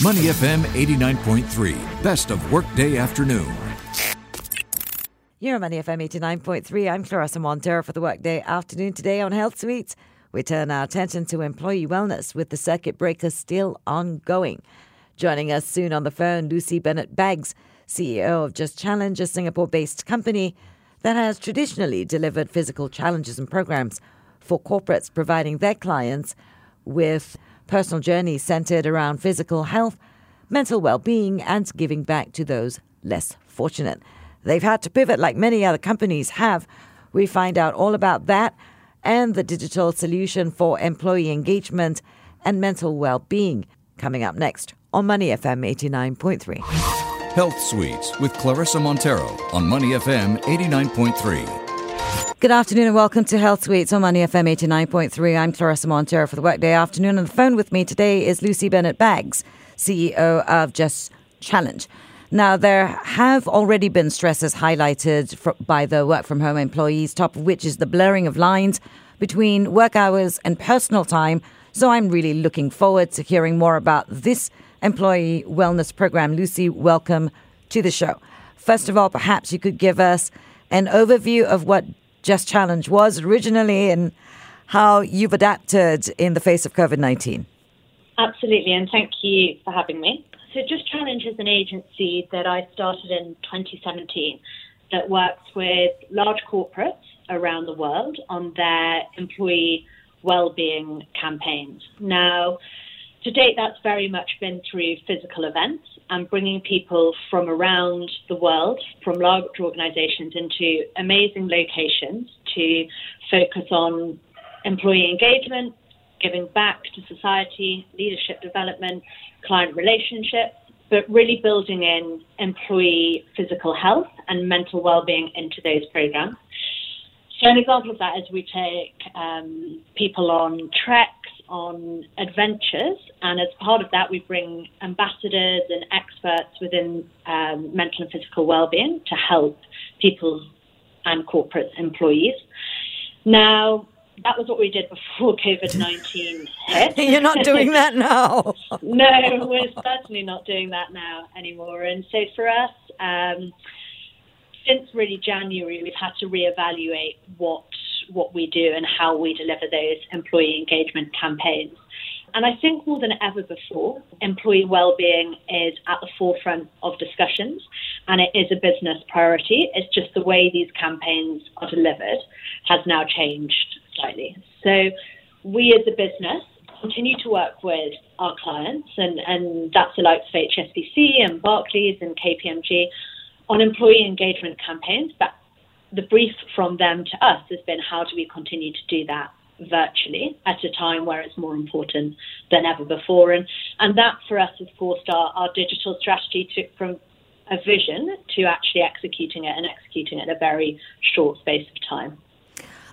Money FM 89.3, best of workday afternoon. You're on Money FM 89.3. I'm Claressa Monteiro for the Workday afternoon. Today on Health Suites, we turn our attention to employee wellness with the circuit breaker still ongoing. Joining us soon on the phone, Lucy Bennett Baggs, CEO of Just Challenge, a Singapore based company that has traditionally delivered physical challenges and programs for corporates, providing their clients with personal journeys centered around physical health, mental well being, and giving back to those less fortunate. They've had to pivot like many other companies have. We find out all about that and the digital solution for employee engagement and mental well being coming up next on Money FM 89.3. Health Suites with Claressa Monteiro on Money FM 89.3. Good afternoon and welcome to Health Suites on Money FM 89.3. I'm Claressa Monteiro for the Workday Afternoon. On the phone with me today is Lucy Bennett Baggs, CEO of Just Challenge. Now, there have already been stresses highlighted by the work from home employees, top of which is the blurring of lines between work hours and personal time. So I'm really looking forward to hearing more about this employee wellness program. Lucy, welcome to the show. First of all, perhaps you could give us an overview of what Just Challenge was originally and how you've adapted in the face of COVID 19. Absolutely, and thank you for having me. So, Just Challenge is an agency that I started in 2017 that works with large corporates around the world on their employee well-being campaigns. Now, to date, that's very much been through physical events and bringing people from around the world, from large organizations, into amazing locations to focus on employee engagement, giving back to society, leadership development, client relationships, but really building in employee physical health and mental well-being into those programs. So an example of that is we take um, people on treks, on adventures, and as part of that, we bring ambassadors and experts within um, mental and physical well-being to help people and corporate employees. Now, that was what we did before COVID 19 hit. You're not doing that now. no, we're certainly not doing that now anymore. And so for us, um, since really January, we've had to reevaluate what what we do and how we deliver those employee engagement campaigns. And I think more than ever before, employee well-being is at the forefront of discussions, and it is a business priority. It's just the way these campaigns are delivered has now changed slightly. So we as a business continue to work with our clients, and, and that's the likes of HSBC and Barclays and KPMG on employee engagement campaigns. But the brief from them to us has been how do we continue to do that virtually at a time where it's more important than ever before. And, and that for us has forced our, our digital strategy to, from a vision to actually executing it and executing it in a very short space of time.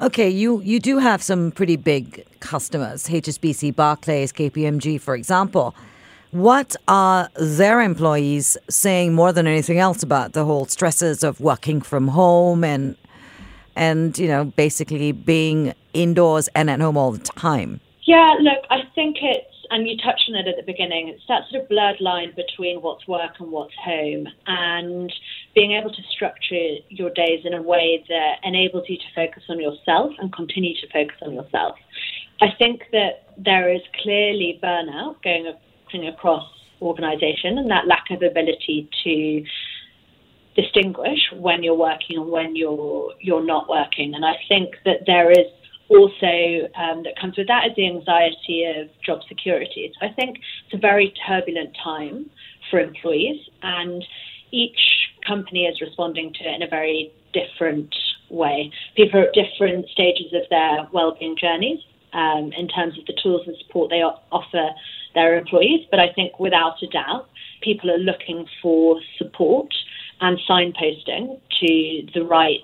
Okay, you, you do have some pretty big customers, HSBC, Barclays, KPMG, for example. What are their employees saying more than anything else about the whole stresses of working from home and and you know basically being indoors and at home all the time? Yeah, look, I think it's and you touched on it at the beginning. It's that sort of blurred line between what's work and what's home, and being able to structure your days in a way that enables you to focus on yourself and continue to focus on yourself. I think that there is clearly burnout going across organisation, and that lack of ability to distinguish when you're working and when you're you're not working. And I think that there is also um, that comes with that is the anxiety of job security. So I think it's a very turbulent time for employees, and each company is responding to it in a very different way. People are at different stages of their well-being journeys um, in terms of the tools and support they offer their employees. But I think without a doubt, people are looking for support and signposting to the right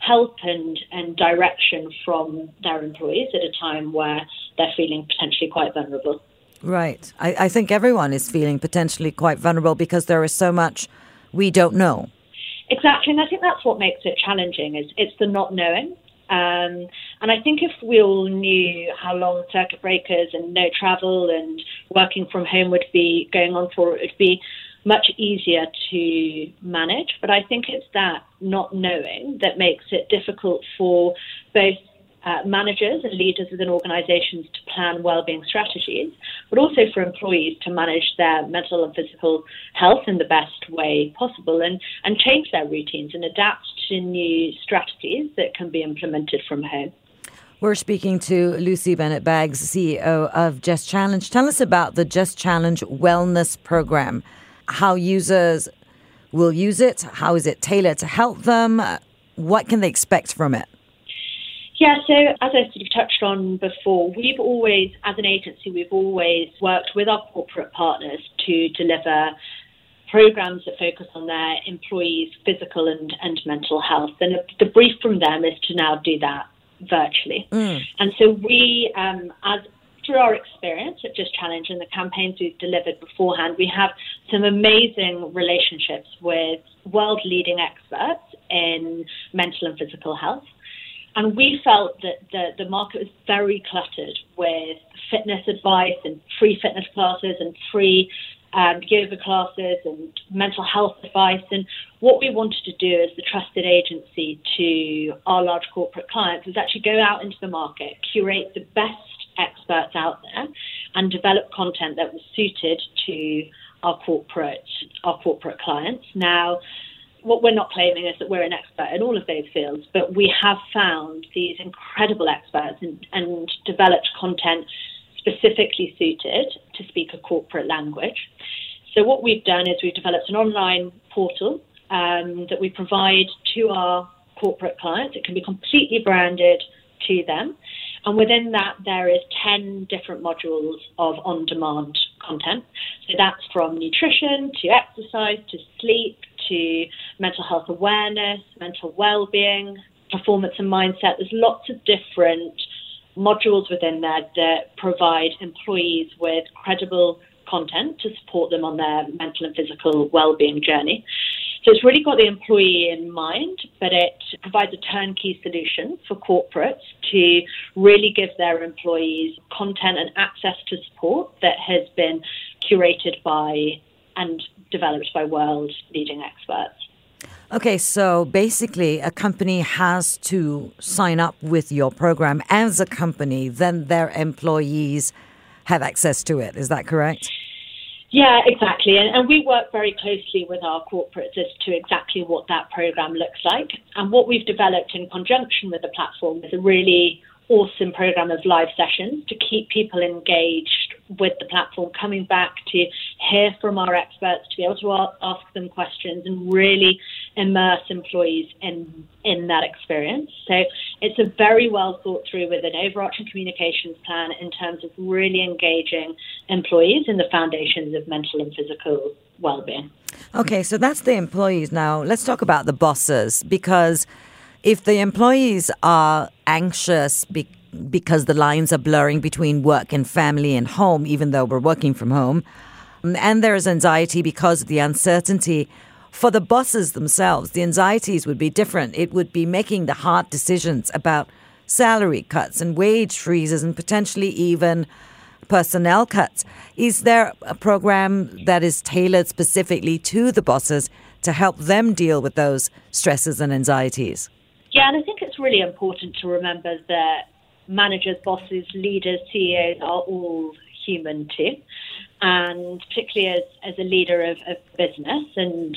help and, and direction from their employees at a time where they're feeling potentially quite vulnerable. Right. I, I think everyone is feeling potentially quite vulnerable because there is so much we don't know. Exactly, and I think that's what makes it challenging is it's the not knowing. Um, and I think if we all knew how long circuit breakers and no travel and working from home would be going on for, it would be much easier to manage. But I think it's that not knowing that makes it difficult for both uh, managers and leaders within organizations to plan well-being strategies, but also for employees to manage their mental and physical health in the best way possible and, and change their routines and adapt new strategies that can be implemented from home. We're speaking to Lucy Bennett Baggs, CEO of Just Challenge. Tell us about the Just Challenge Wellness Program, how users will use it, how is it tailored to help them, what can they expect from it? Yeah, so as I sort of touched on before, we've always, as an agency, we've always worked with our corporate partners to deliver programs that focus on their employees' physical and, and mental health. And the brief from them is to now do that virtually. Mm. And so we, um, as through our experience at Just Challenge and the campaigns we've delivered beforehand, we have some amazing relationships with world leading experts in mental and physical health. And we felt that the, the market was very cluttered with fitness advice and free fitness classes and free um, yoga classes and mental health advice. And what we wanted to do as the trusted agency to our large corporate clients was actually go out into the market, curate the best experts out there, and develop content that was suited to our corporate our corporate clients. Now, what we're not claiming is that we're an expert in all of those fields, but we have found these incredible experts and, and developed content specifically suited to speak a corporate language. So what we've done is we've developed an online portal um, that we provide to our corporate clients. It can be completely branded to them. And within that, there is 10 different modules of on demand content. So that's from nutrition to exercise to sleep to mental health awareness, mental well being, performance and mindset. There's lots of different modules within there that provide employees with credible content to support them on their mental and physical well-being journey. So it's really got the employee in mind, but it provides a turnkey solution for corporates to really give their employees content and access to support that has been curated by and developed by world leading experts. Okay, so basically, a company has to sign up with your program as a company, then their employees have access to it. Is that correct? Yeah, exactly. And, and, we work very closely with our corporates as to exactly what that program looks like. And what we've developed in conjunction with the platform is a really awesome program of live sessions to keep people engaged with the platform, coming back to hear from our experts, to be able to ask them questions and really immerse employees in in that experience. So it's a very well thought through with an overarching communications plan in terms of really engaging employees in the foundations of mental and physical well-being. Okay, so that's the employees now. Let's talk about the bosses because if the employees are anxious be- because the lines are blurring between work and family and home, even though we're working from home, and there's anxiety because of the uncertainty, for the bosses themselves, the anxieties would be different. It would be making the hard decisions about salary cuts and wage freezes and potentially even personnel cuts. Is there a program that is tailored specifically to the bosses to help them deal with those stresses and anxieties? Yeah, and I think it's really important to remember that managers, bosses, leaders, CEOs are all human too. And particularly as, as a leader of, of business, and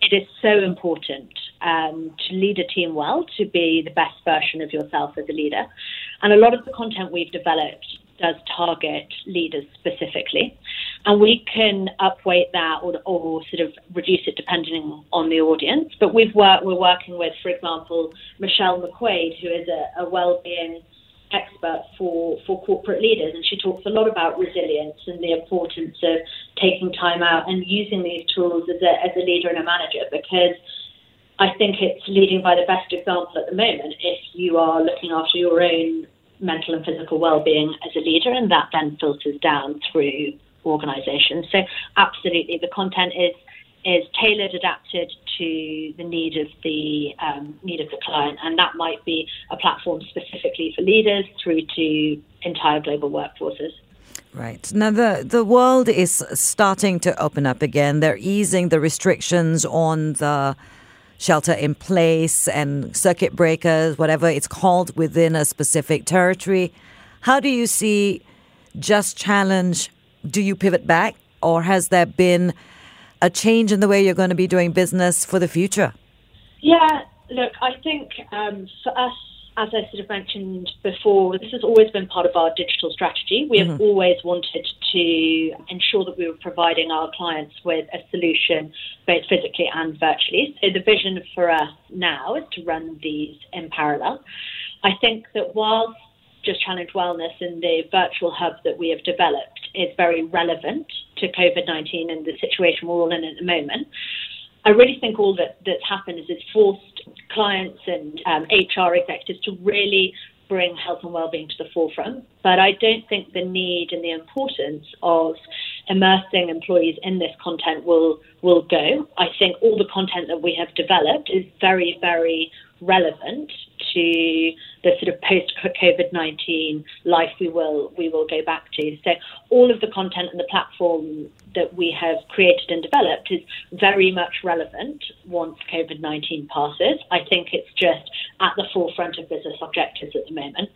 it is so important um, to lead a team well, to be the best version of yourself as a leader. And a lot of the content we've developed does target leaders specifically. And we can upweight that or, or sort of reduce it depending on the audience. But we've worked, we're working with, for example, Michelle McQuaid, who is a, a well-being expert for, for corporate leaders, and she talks a lot about resilience and the importance of taking time out and using these tools as a, as a leader and a manager because I think it's leading by the best example at the moment if you are looking after your own mental and physical well-being as a leader, and that then filters down through organisations. So absolutely, the content is is tailored, adapted to the need of the um, need of the client, and that might be a platform specifically for leaders through to entire global workforces. Right. Now, the, the world is starting to open up again. They're easing the restrictions on the shelter in place and circuit breakers, whatever it's called within a specific territory. How do you see Just Challenge? Do you pivot back, or has there been a change in the way you're going to be doing business for the future? Yeah, look, I think um, for us, as I sort of mentioned before, this has always been part of our digital strategy. We have mm-hmm. always wanted to ensure that we were providing our clients with a solution both physically and virtually. So the vision for us now is to run these in parallel. I think that whilst Just Challenge Wellness in the virtual hub that we have developed is very relevant to COVID 19 and the situation we're all in at the moment, I really think all that, that's happened is it's forced clients and um, HR executives to really bring health and well-being to the forefront. But I don't think the need and the importance of immersing employees in this content will will go. I think all the content that we have developed is very, very relevant the sort of post COVID nineteen life we will we will go back to. So all of the content and the platform that we have created and developed is very much relevant once COVID nineteen passes. I think it's just at the forefront of business objectives at the moment.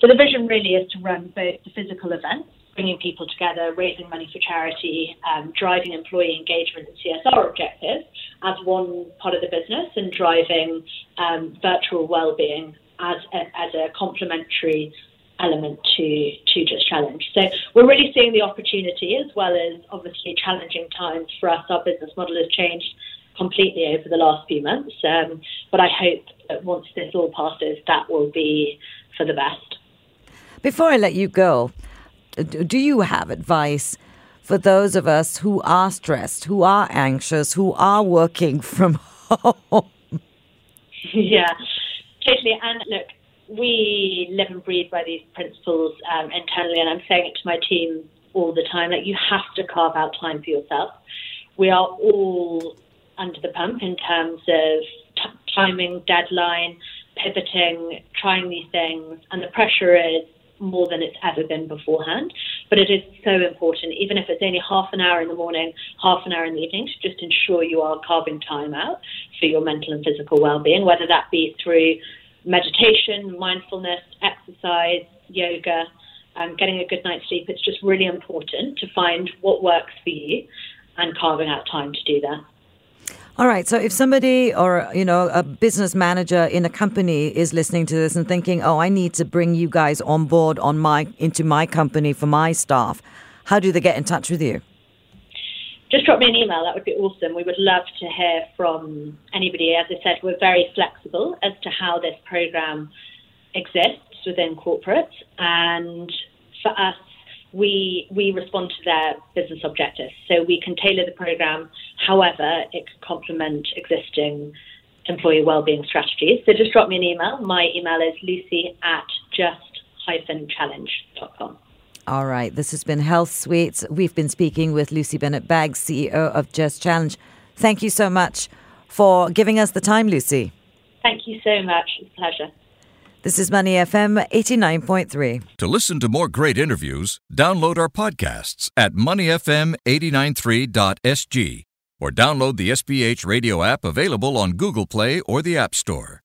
So the vision really is to run both the physical events bringing people together, raising money for charity, um, driving employee engagement and CSR objectives as one part of the business, and driving um, virtual well-being as a, as a complementary element to to just challenge. So we're really seeing the opportunity as well as obviously challenging times for us. Our business model has changed completely over the last few months, um, but I hope that once this all passes, that will be for the best. Before I let you go, do you have advice for those of us who are stressed, who are anxious, who are working from home? Yeah, totally. And look, we live and breathe by these principles um, internally, and I'm saying it to my team all the time. Like, you have to carve out time for yourself. We are all under the pump in terms of t- timing, deadline, pivoting, trying these things, and the pressure is more than it's ever been beforehand. But it is so important, even if it's only half an hour in the morning, half an hour in the evening, to just ensure you are carving time out for your mental and physical well-being, whether that be through meditation, mindfulness, exercise, yoga, um, getting a good night's sleep. It's just really important to find what works for you and carving out time to do that. All right. So if somebody or, you know, a business manager in a company is listening to this and thinking, oh, I need to bring you guys on board on my into my company for my staff, how do they get in touch with you? Just drop me an email. That would be awesome. We would love to hear from anybody. As I said, we're very flexible as to how this program exists within corporate. And for us, we we respond to their business objectives. So we can tailor the program however it can complement existing employee wellbeing strategies. So just drop me an email. My email is lucy at just-challenge.com. All right. This has been Health Suites. We've been speaking with Lucy Bennett Baggs, CEO of Just Challenge. Thank you so much for giving us the time, Lucy. Thank you so much. It's a pleasure. This is Money FM 89.3. To listen to more great interviews, download our podcasts at moneyfm893.sg or download the SPH radio app available on Google Play or the App Store.